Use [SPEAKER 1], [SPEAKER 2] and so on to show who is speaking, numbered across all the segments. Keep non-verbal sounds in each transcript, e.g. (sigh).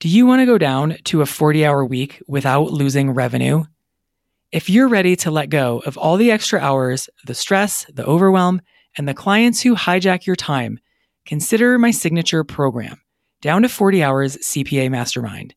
[SPEAKER 1] Do you want to go down to a 40 hour week without losing revenue? If you're ready to let go of all the extra hours, the stress, the overwhelm, and the clients who hijack your time, consider my signature program, Down to 40 Hours CPA Mastermind.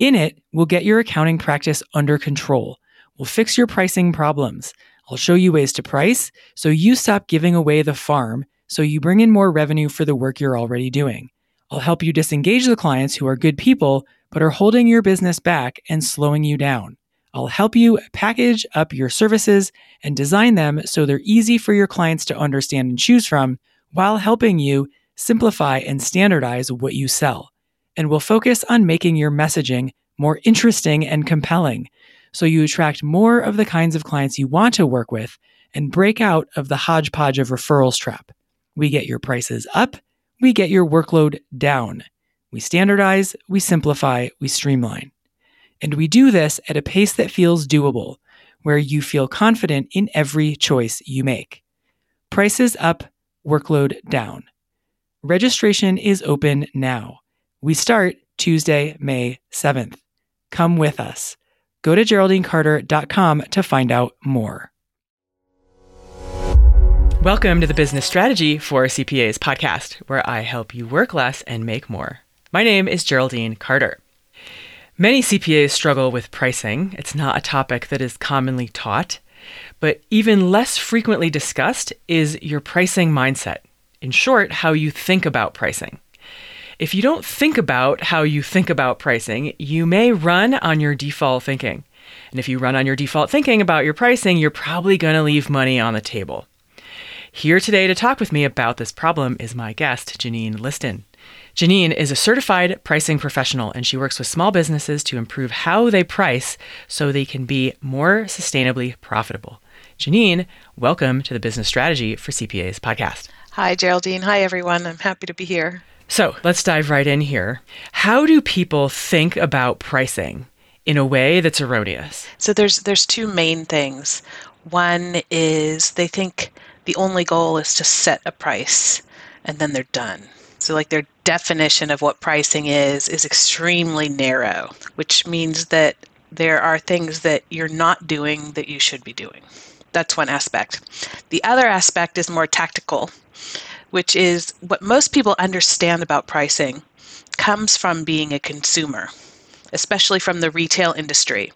[SPEAKER 1] In it, we'll get your accounting practice under control. We'll fix your pricing problems. I'll show you ways to price so you stop giving away the farm so you bring in more revenue for the work you're already doing. I'll help you disengage the clients who are good people but are holding your business back and slowing you down. I'll help you package up your services and design them so they're easy for your clients to understand and choose from while helping you simplify and standardize what you sell. And we'll focus on making your messaging more interesting and compelling so you attract more of the kinds of clients you want to work with and break out of the hodgepodge of referrals trap. We get your prices up we get your workload down. We standardize, we simplify, we streamline. And we do this at a pace that feels doable, where you feel confident in every choice you make. Prices up, workload down. Registration is open now. We start Tuesday, May 7th. Come with us. Go to GeraldineCarter.com to find out more. Welcome to the Business Strategy for CPAs podcast, where I help you work less and make more. My name is Geraldine Carter. Many CPAs struggle with pricing. It's not a topic that is commonly taught, but even less frequently discussed is your pricing mindset. In short, how you think about pricing. If you don't think about how you think about pricing, you may run on your default thinking. And if you run on your default thinking about your pricing, you're probably going to leave money on the table. Here today to talk with me about this problem is my guest, Janene Liston. Janene is a certified pricing professional and she works with small businesses to improve how they price so they can be more sustainably profitable. Janene, welcome to the Business Strategy for CPAs podcast.
[SPEAKER 2] Hi, Geraldine. Hi, everyone. I'm happy to be here.
[SPEAKER 1] So let's dive right in here. How do people think about pricing in a way that's erroneous?
[SPEAKER 2] So there's there's two main things. One is they think the only goal is to set a price and then they're done. So, like, their definition of what pricing is is extremely narrow, which means that there are things that you're not doing that you should be doing. That's one aspect. The other aspect is more tactical, which is what most people understand about pricing comes from being a consumer, especially from the retail industry.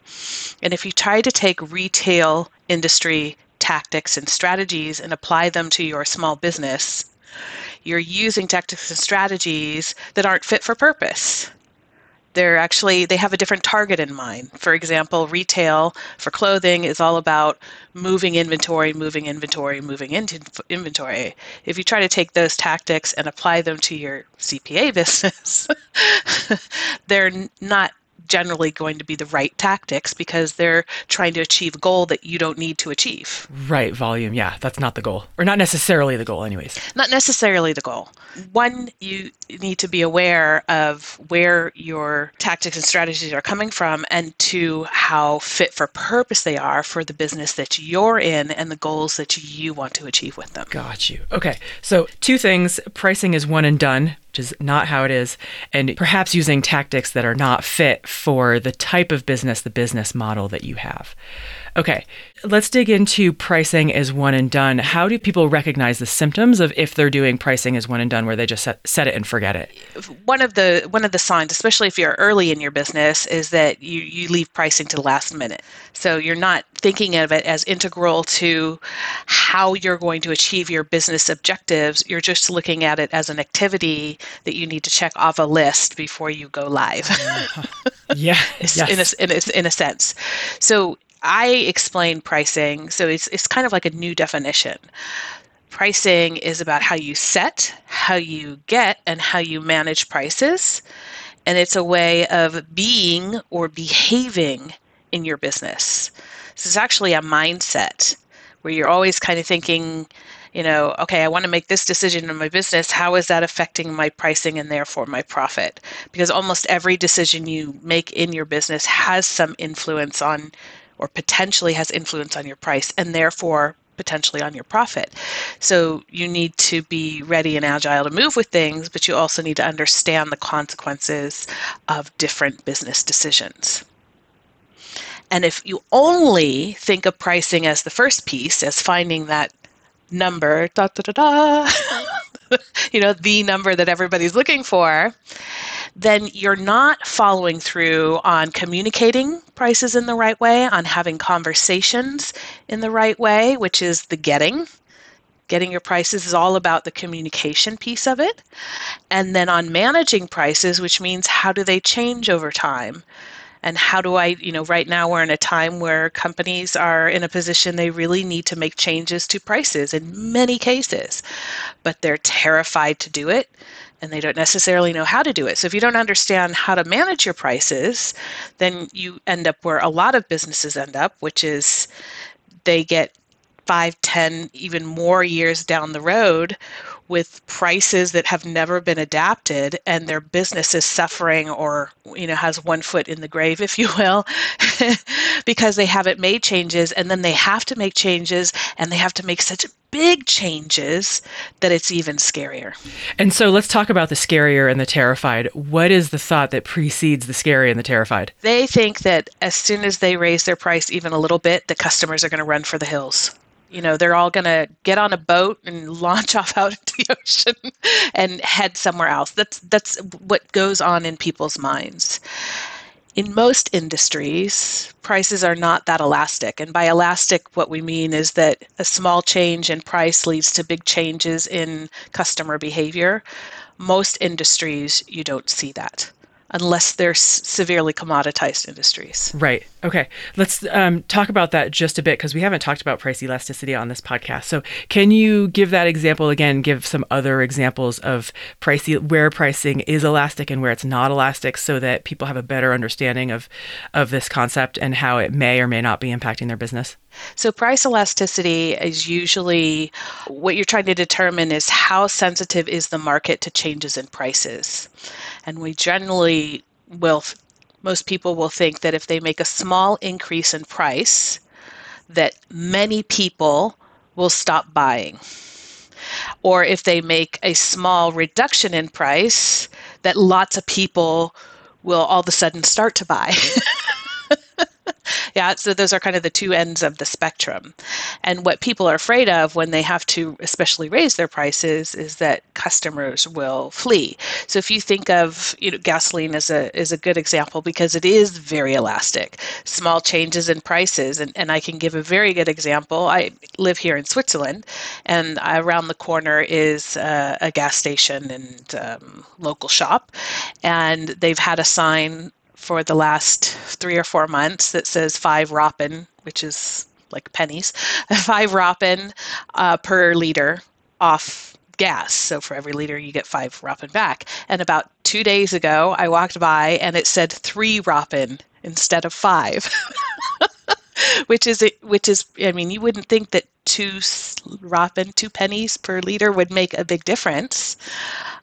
[SPEAKER 2] And if you try to take retail industry tactics and strategies and apply them to your small business, you're using tactics and strategies that aren't fit for purpose. They're actually, they have a different target in mind. For example, retail for clothing is all about moving inventory, moving inventory, moving into inventory. If you try to take those tactics and apply them to your CPA (laughs) business, (laughs) they're not generally going to be the right tactics because they're trying to achieve a goal that you don't need to achieve.
[SPEAKER 1] Right, volume. Yeah, that's not the goal. Or not necessarily the goal, anyways.
[SPEAKER 2] Not necessarily the goal. One, you need to be aware of where your tactics and strategies are coming from and to how fit for purpose they are for the business that you're in and the goals that you want to achieve with them.
[SPEAKER 1] Got you. Okay. So, two things pricing is one and done which is not how it is, and perhaps using tactics that are not fit for the type of business, the business model that you have. Okay, let's dig into pricing as one and done. How do people recognize the symptoms of if they're doing pricing as one and done, where they just set, set it and forget it?
[SPEAKER 2] One of the one of the signs, especially if you're early in your business, is that you you leave pricing to the last minute. So you're not thinking of it as integral to how you're going to achieve your business objectives. You're just looking at it as an activity that you need to check off a list before you go live. (laughs)
[SPEAKER 1] yeah, (laughs)
[SPEAKER 2] yes. in, a, in, a, in a sense. So I explain pricing, so it's it's kind of like a new definition. Pricing is about how you set, how you get, and how you manage prices. And it's a way of being or behaving in your business. So it's actually a mindset where you're always kind of thinking, you know, okay, I want to make this decision in my business. How is that affecting my pricing and therefore my profit? Because almost every decision you make in your business has some influence on or potentially has influence on your price and therefore potentially on your profit. So you need to be ready and agile to move with things, but you also need to understand the consequences of different business decisions. And if you only think of pricing as the first piece, as finding that number, da da da da, (laughs) you know, the number that everybody's looking for, then you're not following through on communicating prices in the right way, on having conversations in the right way, which is the getting. Getting your prices is all about the communication piece of it. And then on managing prices, which means how do they change over time? and how do I, you know, right now we're in a time where companies are in a position they really need to make changes to prices in many cases, but they're terrified to do it and they don't necessarily know how to do it. So if you don't understand how to manage your prices, then you end up where a lot of businesses end up, which is they get five, ten, even more years down the road with prices that have never been adapted and their business is suffering or you know has one foot in the grave if you will (laughs) because they haven't made changes and then they have to make changes and they have to make such big changes that it's even scarier.
[SPEAKER 1] And so let's talk about the scarier and the terrified. What is the thought that precedes the scary and the terrified?
[SPEAKER 2] They think that as soon as they raise their price even a little bit, the customers are going to run for the hills you know they're all going to get on a boat and (laughs) launch off out into the ocean and head somewhere else that's that's what goes on in people's minds in most industries, prices are not that elastic. And by elastic, what we mean is that a small change in price leads to big changes in customer behavior. Most industries, you don't see that unless they're severely commoditized industries.
[SPEAKER 1] Right. Okay. Let's um, talk about that just a bit because we haven't talked about price elasticity on this podcast. So, can you give that example again? Give some other examples of price where pricing is elastic and where it's not elastic, so that people have a better understanding of of this concept and how it may or may not be impacting their business.
[SPEAKER 2] So, price elasticity is usually what you're trying to determine is how sensitive is the market to changes in prices. And we generally will, most people will think that if they make a small increase in price, that many people will stop buying. Or if they make a small reduction in price, that lots of people will all of a sudden start to buy. (laughs) (laughs) yeah, so those are kind of the two ends of the spectrum. And what people are afraid of when they have to especially raise their prices is that customers will flee. So if you think of, you know, gasoline as a is a good example because it is very elastic. Small changes in prices and, and I can give a very good example. I live here in Switzerland and around the corner is a gas station and um, local shop and they've had a sign for the last three or four months that says five Rappen, which is like pennies, (laughs) five Rappen uh, per liter off gas. So for every liter, you get five Rappen back. And about two days ago, I walked by and it said three Rappen instead of five. (laughs) (laughs) which is which is I mean you wouldn't think that two Rappen two pennies per liter would make a big difference,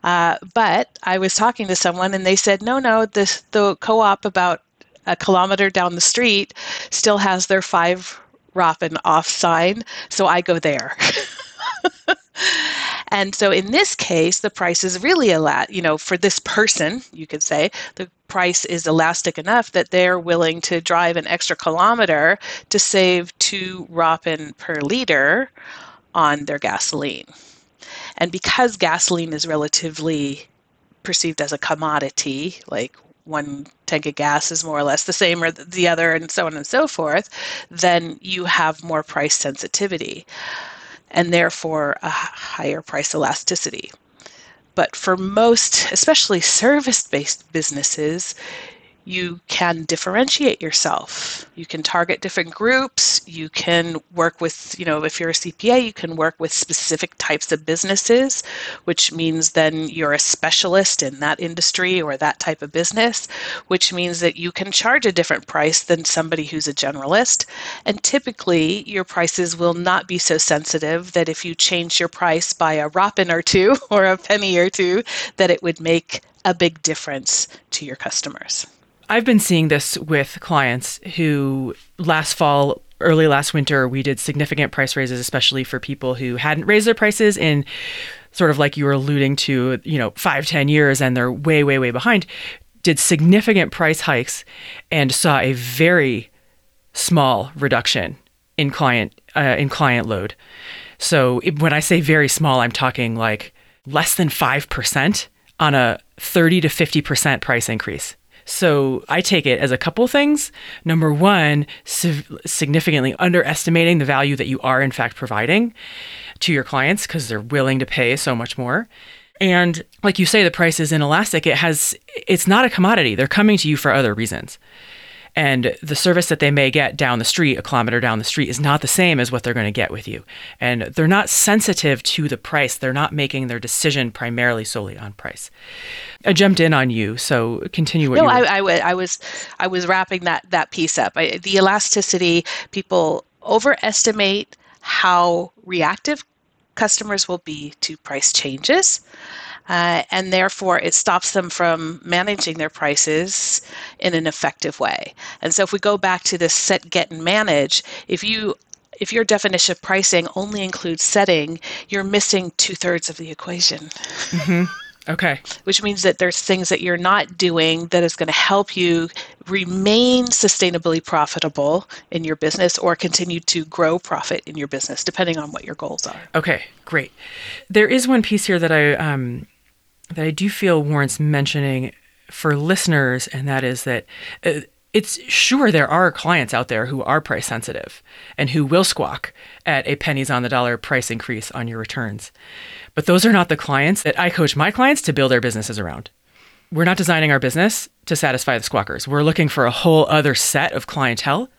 [SPEAKER 2] uh, but I was talking to someone and they said, no, no, the co op about a kilometer down the street still has their five Rappen off sign, so I go there. (laughs) and so in this case, the price is really a lot, you know, for this person, you could say, the price is elastic enough that they're willing to drive an extra kilometer to save two Rappen per liter on their gasoline. And because gasoline is relatively perceived as a commodity, like one tank of gas is more or less the same or the other, and so on and so forth, then you have more price sensitivity and therefore a higher price elasticity. But for most, especially service based businesses, you can differentiate yourself. You can target different groups. You can work with, you know, if you're a CPA, you can work with specific types of businesses, which means then you're a specialist in that industry or that type of business, which means that you can charge a different price than somebody who's a generalist. And typically, your prices will not be so sensitive that if you change your price by a Rappen or two (laughs) or a penny or two, that it would make a big difference to your customers.
[SPEAKER 1] I've been seeing this with clients who last fall Early last winter, we did significant price raises, especially for people who hadn't raised their prices in sort of like you were alluding to, you know, five, ten years and they're way, way, way behind. Did significant price hikes and saw a very small reduction in client uh, in client load. So it, when I say very small, I'm talking like less than five percent on a thirty to fifty percent price increase. So I take it as a couple things. Number one, significantly underestimating the value that you are in fact providing to your clients because they're willing to pay so much more. And like you say, the price is inelastic. It has, it's not a commodity. They're coming to you for other reasons. And the service that they may get down the street, a kilometer down the street, is not the same as what they're going to get with you. And they're not sensitive to the price. They're not making their decision primarily solely on price. I jumped in on you, so continue. What
[SPEAKER 2] no,
[SPEAKER 1] you were...
[SPEAKER 2] I, I, I, was I was wrapping that that piece up. I, the elasticity, people overestimate how reactive customers will be to price changes. Uh, and therefore it stops them from managing their prices in an effective way. And so if we go back to this set, get, and manage, if you if your definition of pricing only includes setting, you're missing two thirds of the equation.
[SPEAKER 1] Mm-hmm. Okay.
[SPEAKER 2] Which means that there's things that you're not doing that is going to help you remain sustainably profitable in your business or continue to grow profit in your business, depending on what your goals are.
[SPEAKER 1] Okay, great. There is one piece here that I um, that I do feel warrants mentioning for listeners, and that is that. Uh, it's sure there are clients out there who are price sensitive and who will squawk at a pennies on the dollar price increase on your returns. But those are not the clients that I coach my clients to build their businesses around. We're not designing our business to satisfy the squawkers. We're looking for a whole other set of clientele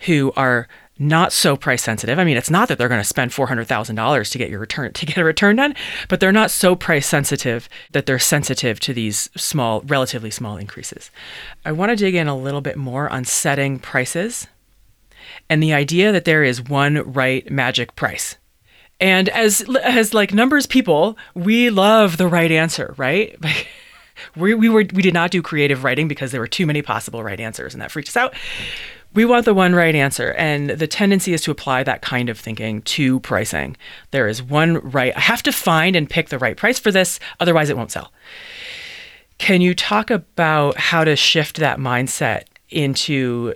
[SPEAKER 1] who are not so price sensitive. I mean, it's not that they're going to spend $400,000 to get your return to get a return done, but they're not so price sensitive that they're sensitive to these small relatively small increases. I want to dig in a little bit more on setting prices and the idea that there is one right magic price. And as as like numbers people, we love the right answer, right? (laughs) we we were we did not do creative writing because there were too many possible right answers and that freaked us out. We want the one right answer, and the tendency is to apply that kind of thinking to pricing. There is one right. I have to find and pick the right price for this, otherwise, it won't sell. Can you talk about how to shift that mindset into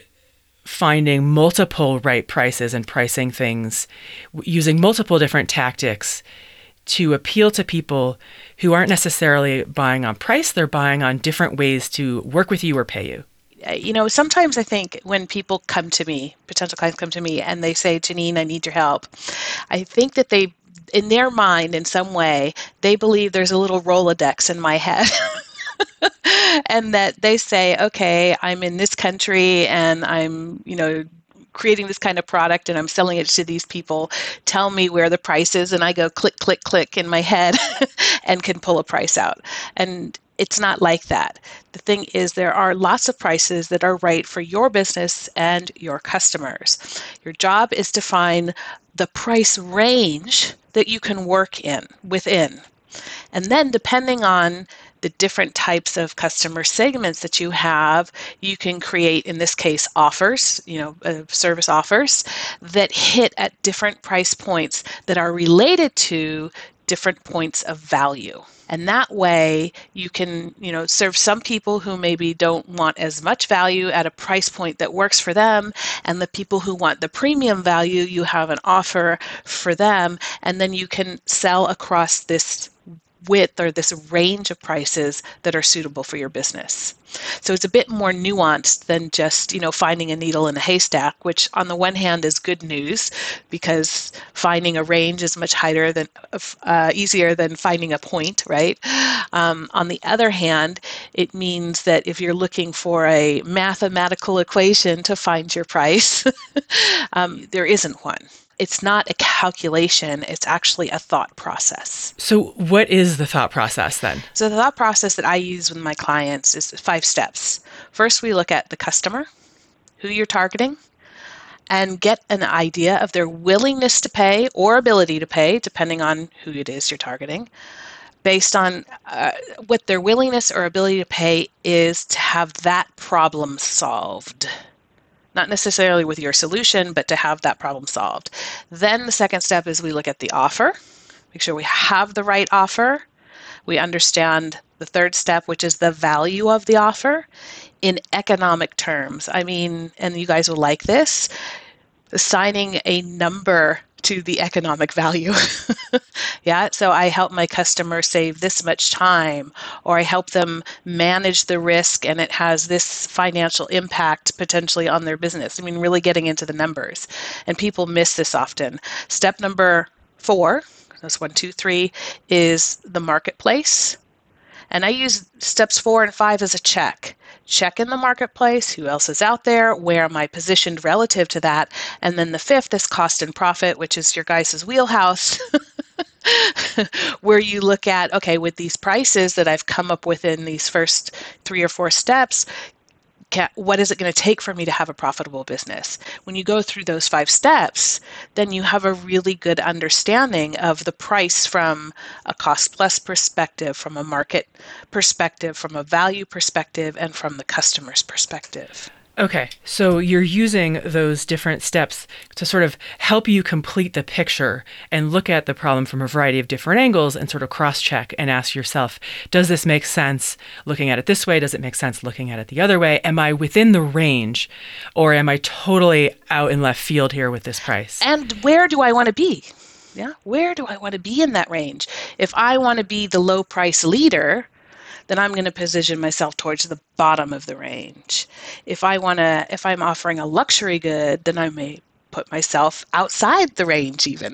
[SPEAKER 1] finding multiple right prices and pricing things using multiple different tactics to appeal to people who aren't necessarily buying on price, they're buying on different ways to work with you or pay you?
[SPEAKER 2] You know, sometimes I think when people come to me, potential clients come to me, and they say, Janene, I need your help, I think that they, in their mind, in some way, they believe there's a little Rolodex in my head. (laughs) and that they say, okay, I'm in this country and I'm, you know, creating this kind of product and I'm selling it to these people. Tell me where the price is. And I go click, click, click in my head (laughs) and can pull a price out. And it's not like that. The thing is, there are lots of prices that are right for your business and your customers. Your job is to find the price range that you can work in within. And then, depending on the different types of customer segments that you have, you can create, in this case, offers, you know, uh, service offers that hit at different price points that are related to different points of value and that way you can you know serve some people who maybe don't want as much value at a price point that works for them and the people who want the premium value you have an offer for them and then you can sell across this width or this range of prices that are suitable for your business. So it's a bit more nuanced than just, you know, finding a needle in a haystack, which on the one hand is good news because finding a range is much higher than uh, easier than finding a point, right? Um, on the other hand, it means that if you're looking for a mathematical equation to find your price, (laughs) um, there isn't one it's not a calculation, it's actually a thought process.
[SPEAKER 1] So, what is the thought process then?
[SPEAKER 2] So, the thought process that I use with my clients is five steps. First, we look at the customer, who you're targeting, and get an idea of their willingness to pay or ability to pay, depending on who it is you're targeting. Based on uh, what their willingness or ability to pay is to have that problem solved not necessarily with your solution, but to have that problem solved. Then the second step is we look at the offer, make sure we have the right offer. We understand the third step, which is the value of the offer in economic terms. I mean, and you guys will like this assigning a number to the economic value. (laughs) yeah, so I help my customer save this much time, or I help them manage the risk and it has this financial impact potentially on their business. I mean, really getting into the numbers. And people miss this often. Step number four, that's one, two, three, is the marketplace. And I use steps four and five as a check check in the marketplace who else is out there where am i positioned relative to that? And then the fifth is cost and profit which is your guys' wheelhouse (laughs) where you look at okay with these prices that i've come up with in these first three or four steps what is it going to take for me to have a profitable business? When you go through those five steps, then you have a really good understanding of the price from a cost plus perspective, from a market perspective, from a value perspective, and from the customer's perspective.
[SPEAKER 1] Okay, so you're using those different steps to sort of help you complete the picture and look at the problem from a variety of different angles and sort of cross check and ask yourself, does this make sense looking at it this way? Does it make sense looking at it the other way? Am I within the range or am I totally out in left field here with this price?
[SPEAKER 2] And where do I want to be? Yeah, where do I want to be in that range? If I want to be the low price leader, then I'm going to position myself towards the bottom of the range. If I want to, if I'm offering a luxury good, then I may put myself outside the range even.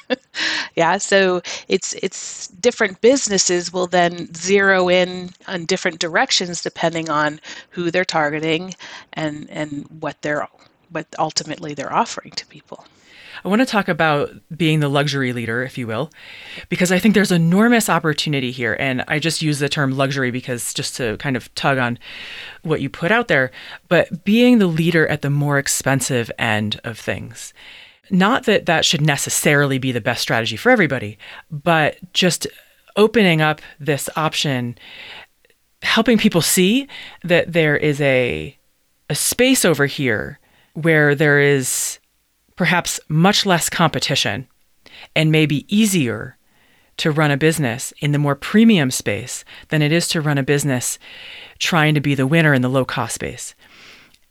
[SPEAKER 2] (laughs) yeah, so it's it's different businesses will then zero in on different directions depending on who they're targeting and and what they're what ultimately they're offering to people.
[SPEAKER 1] I want to talk about being the luxury leader, if you will, because I think there's enormous opportunity here. And I just use the term luxury because just to kind of tug on what you put out there, but being the leader at the more expensive end of things. Not that that should necessarily be the best strategy for everybody, but just opening up this option, helping people see that there is a, a space over here where there is perhaps much less competition and maybe easier to run a business in the more premium space than it is to run a business trying to be the winner in the low cost space.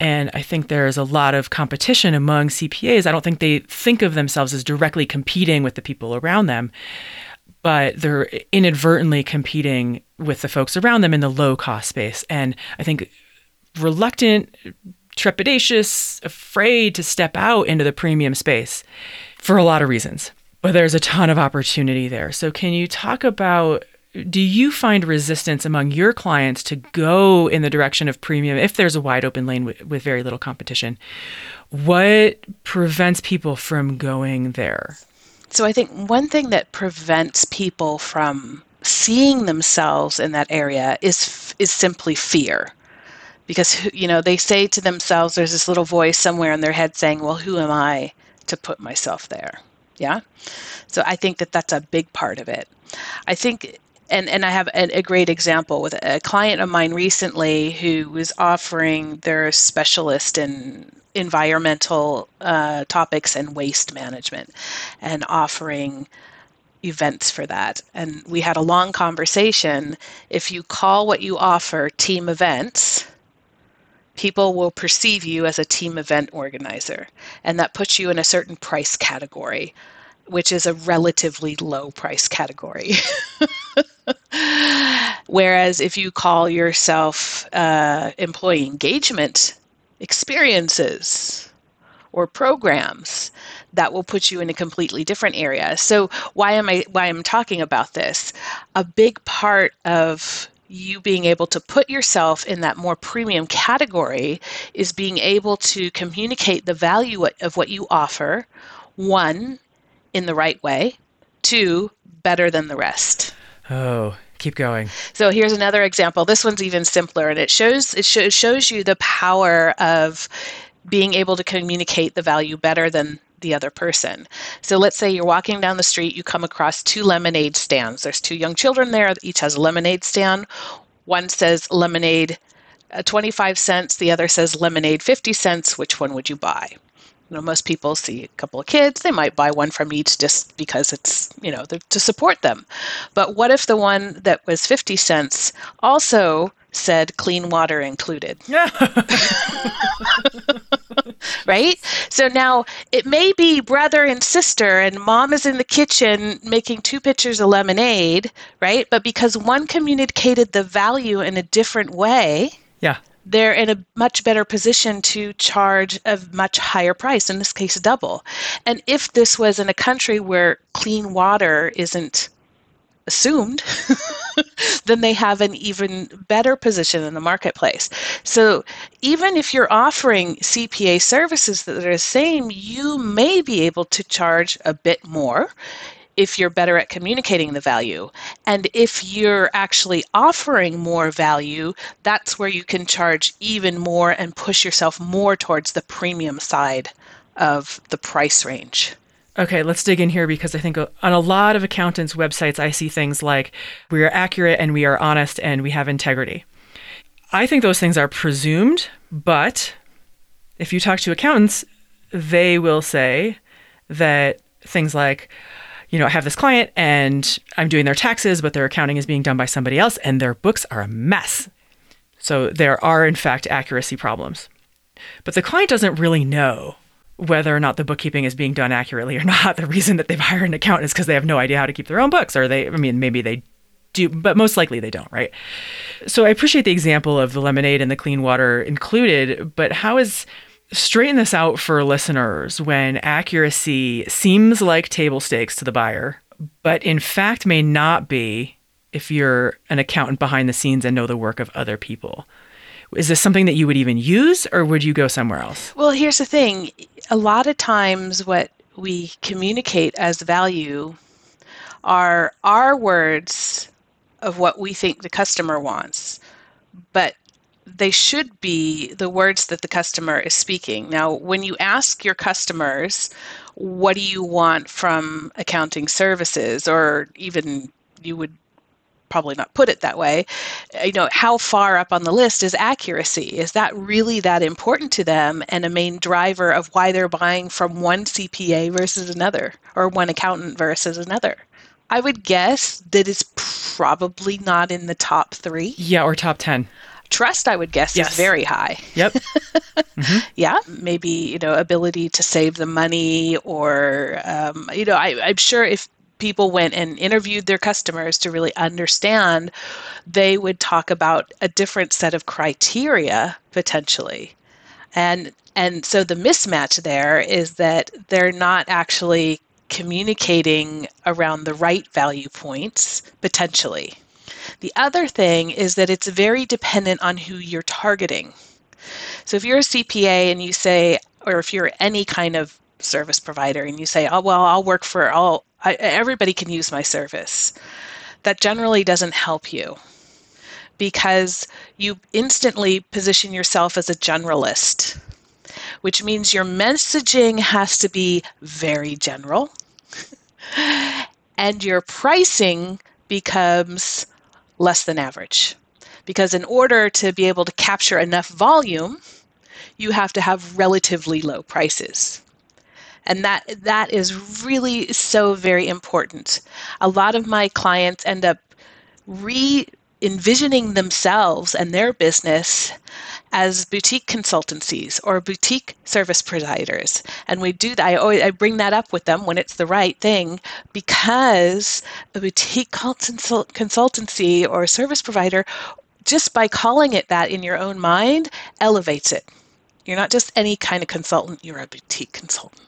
[SPEAKER 1] And I think there's a lot of competition among CPAs. I don't think they think of themselves as directly competing with the people around them, but they're inadvertently competing with the folks around them in the low cost space. And I think reluctant trepidatious, afraid to step out into the premium space for a lot of reasons. But there's a ton of opportunity there. So, can you talk about do you find resistance among your clients to go in the direction of premium if there's a wide open lane with, with very little competition? What prevents people from going there?
[SPEAKER 2] So, I think one thing that prevents people from seeing themselves in that area is is simply fear because you know they say to themselves there's this little voice somewhere in their head saying well who am i to put myself there yeah so i think that that's a big part of it i think and, and I have a, a great example with a client of mine recently who was offering their specialist in environmental uh, topics and waste management and offering events for that. And we had a long conversation. If you call what you offer team events, people will perceive you as a team event organizer. And that puts you in a certain price category, which is a relatively low price category. (laughs) Whereas if you call yourself uh, employee engagement experiences or programs, that will put you in a completely different area. So why am I why I'm talking about this? A big part of you being able to put yourself in that more premium category is being able to communicate the value of what you offer, one, in the right way, two, better than the rest.
[SPEAKER 1] Oh, keep going.
[SPEAKER 2] So here's another example. This one's even simpler, and it shows it shows you the power of being able to communicate the value better than the other person. So let's say you're walking down the street, you come across two lemonade stands. There's two young children there, each has a lemonade stand. One says lemonade uh, 25 cents, the other says lemonade 50 cents. Which one would you buy? You know, most people see a couple of kids, they might buy one from each just because it's, you know, to support them. But what if the one that was 50 cents also said clean water included?
[SPEAKER 1] Yeah. (laughs)
[SPEAKER 2] right? So now it may be brother and sister, and mom is in the kitchen making two pitchers of lemonade, right? But because one communicated the value in a different way,
[SPEAKER 1] yeah.
[SPEAKER 2] They're in a much better position to charge a much higher price, in this case, double. And if this was in a country where clean water isn't assumed, (laughs) then they have an even better position in the marketplace. So even if you're offering CPA services that are the same, you may be able to charge a bit more if you're better at communicating the value. And if you're actually offering more value, that's where you can charge even more and push yourself more towards the premium side of the price range.
[SPEAKER 1] Okay, let's dig in here because I think on a lot of accountants' websites, I see things like we are accurate and we are honest and we have integrity. I think those things are presumed, but if you talk to accountants, they will say that things like, you know, I have this client and I'm doing their taxes, but their accounting is being done by somebody else and their books are a mess. So there are, in fact, accuracy problems. But the client doesn't really know whether or not the bookkeeping is being done accurately or (laughs) not. The reason that they've hired an accountant is because they have no idea how to keep their own books, or they, I mean, maybe they do, but most likely they don't, right? So I appreciate the example of the lemonade and the clean water included, but how is straighten this out for listeners when accuracy seems like table stakes to the buyer, but in fact may not be if you're an accountant behind the scenes and know the work of other people? Is this something that you would even use or would you go somewhere else?
[SPEAKER 2] Well, here's the thing a lot of times, what we communicate as value are our words of what we think the customer wants, but they should be the words that the customer is speaking. Now, when you ask your customers, what do you want from accounting services, or even you would probably not put it that way you know how far up on the list is accuracy? Is that really that important to them and a main driver of why they're buying from one cpa versus another or one accountant versus another? I would guess that it's probably not in the top three.
[SPEAKER 1] Yeah or top 10
[SPEAKER 2] trust i would guess yes. is very high
[SPEAKER 1] yep (laughs)
[SPEAKER 2] mm-hmm. yeah maybe you know ability to save the money or um, you know I, i'm sure if people went and interviewed their customers to really understand, they would talk about a different set of criteria potentially. And and so the mismatch there is that they're not actually communicating around the right value points potentially. The other thing is that it's very dependent on who you're targeting. So if you're a CPA and you say, or if you're any kind of service provider and you say, oh, well, I'll work for, all I, everybody can use my service. That generally doesn't help you because you instantly position yourself as a generalist, which means your messaging has to be very general (laughs) and your pricing becomes less than average. Because in order to be able to capture enough volume, you have to have relatively low prices and that that is really so very important a lot of my clients end up re envisioning themselves and their business as boutique consultancies or boutique service providers. And we do that I, always, I bring that up with them when it's the right thing because a boutique consult- consultancy or service provider just by calling it that in your own mind elevates it. You're not just any kind of consultant you're a boutique consultant.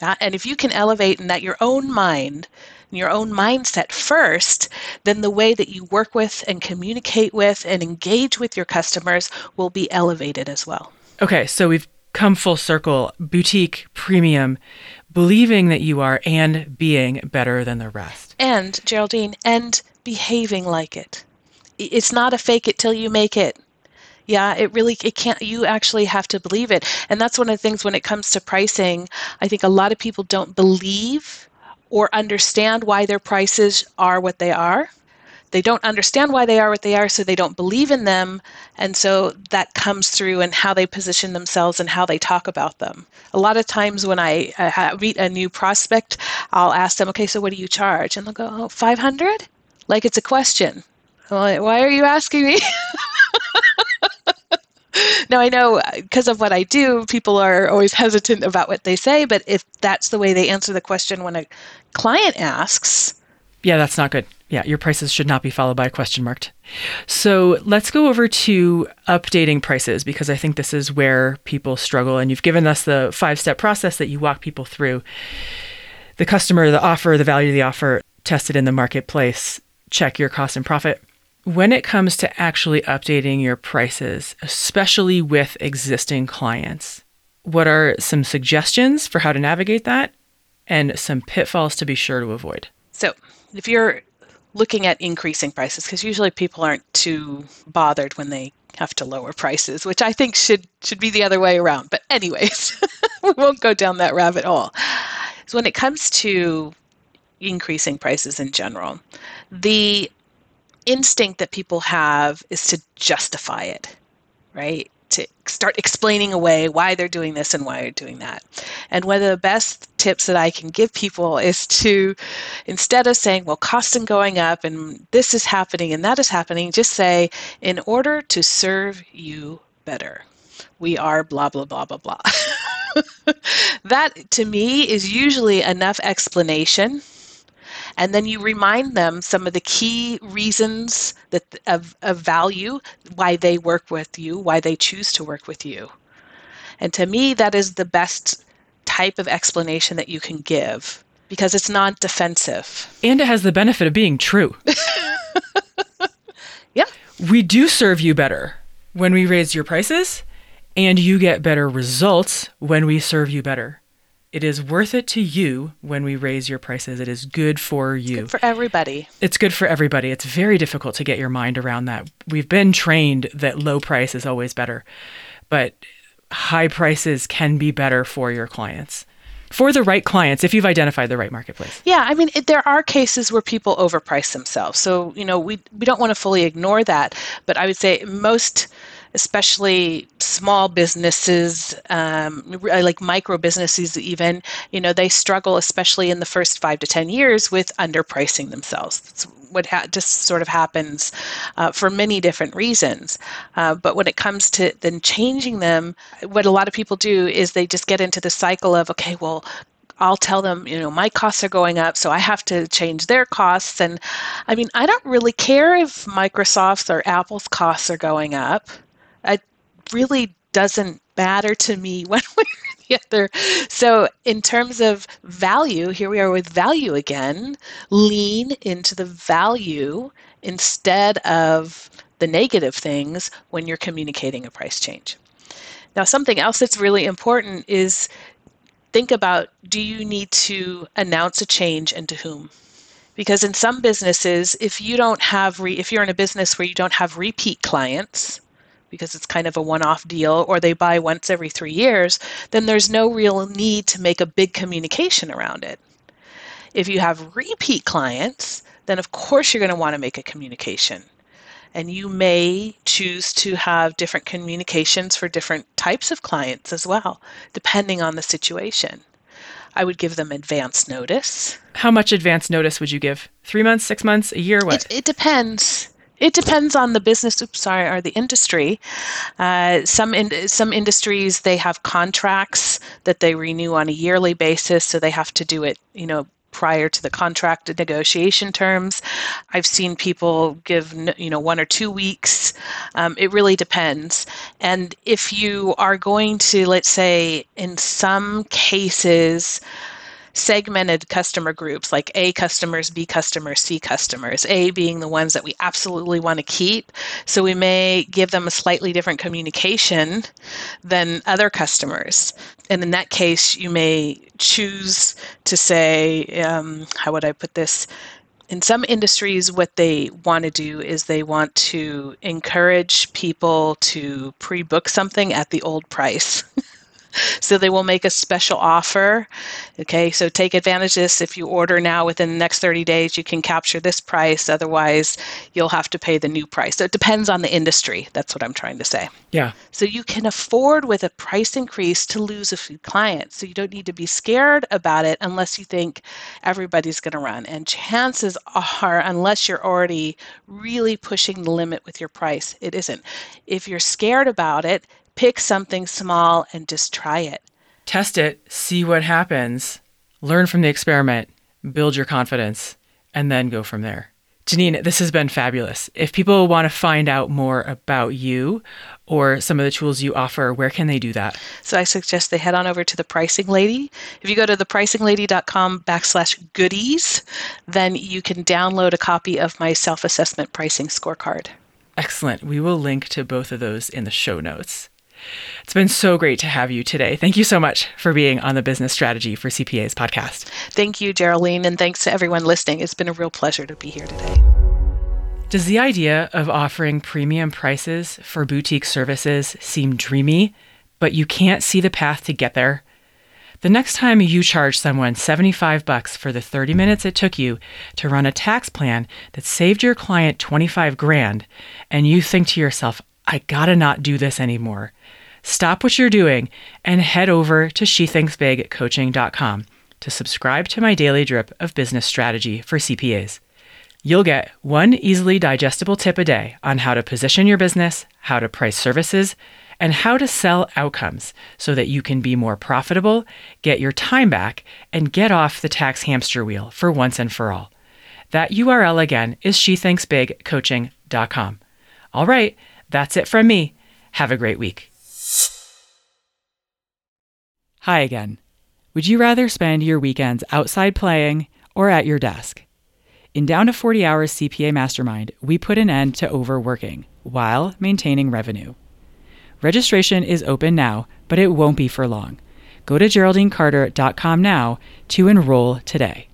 [SPEAKER 2] And if you can elevate in that your own mind, your own mindset first, then the way that you work with and communicate with and engage with your customers will be elevated as well.
[SPEAKER 1] Okay, so we've come full circle boutique, premium, believing that you are and being better than the rest.
[SPEAKER 2] And, Geraldine, and behaving like it. It's not a fake it till you make it yeah it really it can't you actually have to believe it and that's one of the things when it comes to pricing i think a lot of people don't believe or understand why their prices are what they are they don't understand why they are what they are, so they don't believe in them. And so that comes through in how they position themselves and how they talk about them. A lot of times when I uh, meet a new prospect, I'll ask them, okay, so what do you charge? And they'll go, oh, 500? Like it's a question. Like, why are you asking me? (laughs) now I know uh, because of what I do, people are always hesitant about what they say, but if that's the way they answer the question when a client asks,
[SPEAKER 1] yeah, that's not good. Yeah, your prices should not be followed by a question mark. So let's go over to updating prices because I think this is where people struggle. And you've given us the five step process that you walk people through the customer, the offer, the value of the offer, test it in the marketplace, check your cost and profit. When it comes to actually updating your prices, especially with existing clients, what are some suggestions for how to navigate that and some pitfalls to be sure to avoid?
[SPEAKER 2] So, if you're looking at increasing prices, because usually people aren't too bothered when they have to lower prices, which I think should should be the other way around. But anyways, (laughs) we won't go down that rabbit hole. So when it comes to increasing prices in general, the instinct that people have is to justify it, right? to start explaining away why they're doing this and why they're doing that. And one of the best tips that I can give people is to, instead of saying, well, costs are going up and this is happening and that is happening, just say, in order to serve you better, we are blah, blah, blah, blah, blah. (laughs) that to me is usually enough explanation and then you remind them some of the key reasons that of, of value why they work with you why they choose to work with you. And to me that is the best type of explanation that you can give because it's not defensive
[SPEAKER 1] and it has the benefit of being true. (laughs)
[SPEAKER 2] Yeah.
[SPEAKER 1] We do serve you better when we raise your prices and you get better results when we serve you better it is worth it to you when we raise your prices. It is good for you.
[SPEAKER 2] Good for everybody.
[SPEAKER 1] It's good for everybody. It's very difficult to get your mind around that. We've been trained that low price is always better, but high prices can be better for your clients. For the right clients, if you've identified the right marketplace.
[SPEAKER 2] Yeah, I mean, it, there are cases where people overprice themselves. So, you know, we, we don't want to fully ignore that. But I would say most especially small businesses, um, like micro businesses, even, you know, they struggle, especially in the first five to 10 years, with underpricing themselves. That's what ha- just sort of happens uh, for many different reasons. Uh, but when it comes to then changing them, what a lot of people do is they just get into the cycle of, okay, well, I'll tell them, you know, my costs are going up, so I have to change their costs. And I mean, I don't really care if Microsoft's or Apple's costs are going up it really doesn't matter to me (laughs) one way or the other. So, in terms of value, here we are with value again. Lean into the value instead of the negative things when you're communicating a price change. Now, something else that's really important is think about do you need to announce a change and to whom? Because in some businesses, if you don't have re- if you're in a business where you don't have repeat clients, because it's kind of a one off deal or they buy once every three years, then there's no real need to make a big communication around it. If you have repeat clients, then of course you're going to want to make a communication. And you may choose to have different communications for different types of clients as well, depending on the situation. I would give them advance notice.
[SPEAKER 1] How much advance notice would you give? Three months, six months, a year? What?
[SPEAKER 2] It, it depends. It depends on the business. Oops, sorry, or the industry. Uh, some in, some industries they have contracts that they renew on a yearly basis, so they have to do it, you know, prior to the contract negotiation terms. I've seen people give, you know, one or two weeks. Um, it really depends. And if you are going to, let's say, in some cases segmented customer groups like A customers, B customers, C customers, A being the ones that we absolutely want to keep. So we may give them a slightly different communication than other customers. And in that case, you may choose to say, um, how would I put this? in some industries, what they want to do is they want to encourage people to pre book something at the old price. (laughs) So they will make a special offer. Okay, so take advantage of this. If you order now within the next 30 days, you can capture this price. Otherwise, you'll have to pay the new price. So it depends on the industry. That's what I'm trying to say.
[SPEAKER 1] Yeah.
[SPEAKER 2] So you can afford with a price increase to lose a few clients. So you don't need to be scared about it unless you think everybody's going to run. And chances are, unless you're already really pushing the limit with your price, it isn't. If you're scared about it, pick something small and just try it.
[SPEAKER 1] Test it, see what happens, learn from the experiment, build your confidence, and then go from there. Janene, this has been fabulous. If people want to find out more about you or some of the tools you offer, where can they do that?
[SPEAKER 2] So I suggest they head on over to the Pricing Lady. If you go to thepricinglady.com backslash goodies, then you can download a copy of my self assessment pricing scorecard.
[SPEAKER 1] Excellent. We will link to both of those in the show notes. It's been so great to have you today. Thank you so much for being on the Business Strategy for CPAs podcast.
[SPEAKER 2] Thank you, Geraldine, and thanks to everyone listening. It's been a real pleasure to be here today.
[SPEAKER 1] Does the idea of offering premium prices for boutique services seem dreamy, but you can't see the path to get there? The next time you charge someone 75 bucks for the 30 minutes it took you to run a tax plan that saved your client 25 grand and you think to yourself, I gotta not do this anymore. Stop what you're doing and head over to shethinksbigcoaching.com to subscribe to my daily drip of business strategy for CPAs. You'll get one easily digestible tip a day on how to position your business, how to price services, and how to sell outcomes so that you can be more profitable, get your time back, and get off the tax hamster wheel for once and for all. That URL again is shethinksbigcoaching.com. All right, that's it from me. Have a great week. Hi again. Would you rather spend your weekends outside playing or at your desk? In Down to 40 Hours CPA Mastermind, we put an end to overworking while maintaining revenue. Registration is open now, but it won't be for long. Go to GeraldineCarter.com now to enroll today.